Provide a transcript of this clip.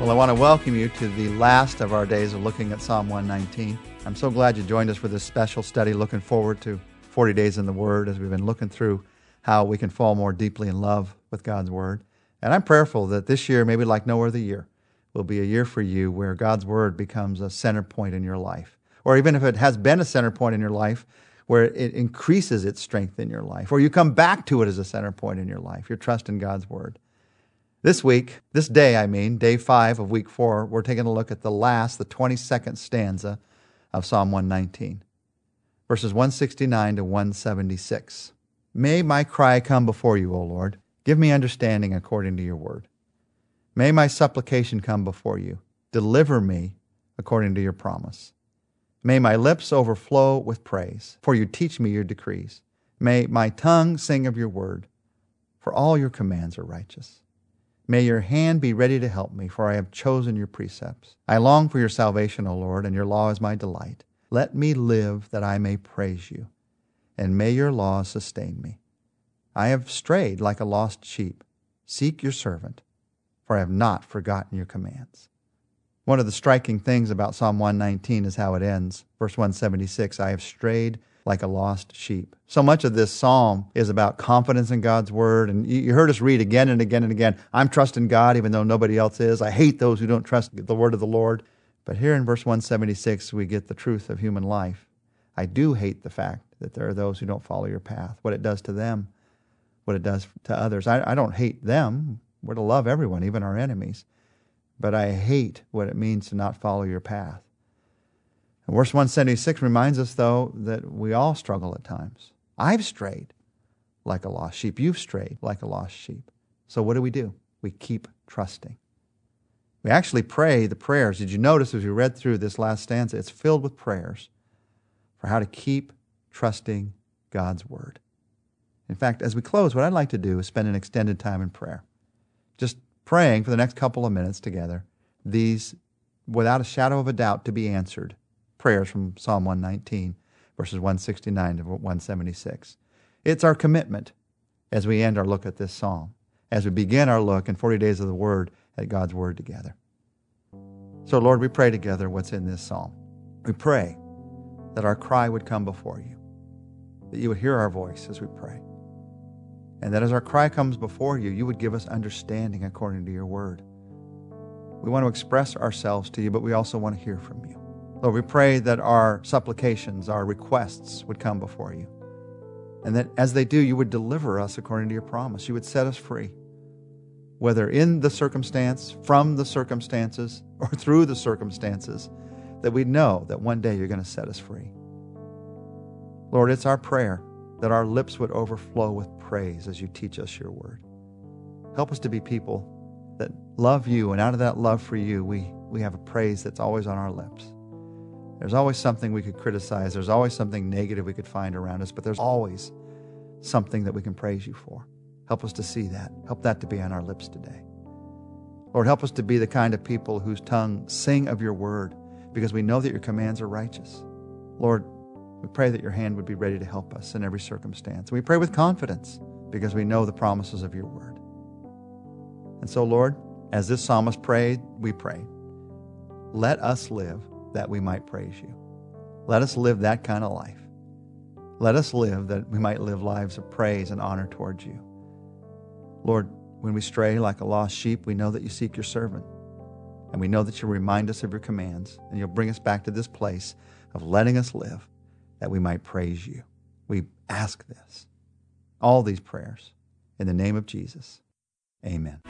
Well, I want to welcome you to the last of our days of looking at Psalm 119. I'm so glad you joined us for this special study. Looking forward to 40 days in the Word as we've been looking through how we can fall more deeply in love with God's Word. And I'm prayerful that this year, maybe like no other year, will be a year for you where God's Word becomes a center point in your life. Or even if it has been a center point in your life, where it increases its strength in your life, or you come back to it as a center point in your life, your trust in God's Word. This week, this day, I mean, day five of week four, we're taking a look at the last, the 22nd stanza of Psalm 119, verses 169 to 176. May my cry come before you, O Lord. Give me understanding according to your word. May my supplication come before you. Deliver me according to your promise. May my lips overflow with praise, for you teach me your decrees. May my tongue sing of your word, for all your commands are righteous. May your hand be ready to help me, for I have chosen your precepts. I long for your salvation, O Lord, and your law is my delight. Let me live that I may praise you, and may your laws sustain me. I have strayed like a lost sheep. Seek your servant, for I have not forgotten your commands. One of the striking things about Psalm 119 is how it ends. Verse 176 I have strayed like a lost sheep. So much of this psalm is about confidence in God's word. And you heard us read again and again and again I'm trusting God even though nobody else is. I hate those who don't trust the word of the Lord. But here in verse 176, we get the truth of human life. I do hate the fact that there are those who don't follow your path, what it does to them, what it does to others. I, I don't hate them. We're to love everyone, even our enemies. But I hate what it means to not follow your path. Verse 176 reminds us, though, that we all struggle at times. I've strayed like a lost sheep. You've strayed like a lost sheep. So what do we do? We keep trusting. We actually pray the prayers. Did you notice as we read through this last stanza, it's filled with prayers for how to keep trusting God's word. In fact, as we close, what I'd like to do is spend an extended time in prayer. Just praying for the next couple of minutes together, these, without a shadow of a doubt, to be answered prayers from Psalm 119, verses 169 to 176. It's our commitment as we end our look at this psalm, as we begin our look in 40 days of the Word at God's Word together. So, Lord, we pray together what's in this psalm. We pray that our cry would come before you, that you would hear our voice as we pray, and that as our cry comes before you, you would give us understanding according to your word. We want to express ourselves to you, but we also want to hear from you. Lord, we pray that our supplications, our requests would come before you. And that as they do, you would deliver us according to your promise. You would set us free, whether in the circumstance, from the circumstances, or through the circumstances, that we know that one day you're going to set us free. Lord, it's our prayer that our lips would overflow with praise as you teach us your word. Help us to be people that love you, and out of that love for you, we, we have a praise that's always on our lips. There's always something we could criticize. There's always something negative we could find around us, but there's always something that we can praise you for. Help us to see that. Help that to be on our lips today. Lord, help us to be the kind of people whose tongue sing of your word because we know that your commands are righteous. Lord, we pray that your hand would be ready to help us in every circumstance. we pray with confidence because we know the promises of your word. And so, Lord, as this psalmist prayed, we pray. Let us live that we might praise you. Let us live that kind of life. Let us live that we might live lives of praise and honor towards you. Lord, when we stray like a lost sheep, we know that you seek your servant. And we know that you'll remind us of your commands and you'll bring us back to this place of letting us live that we might praise you. We ask this, all these prayers, in the name of Jesus. Amen.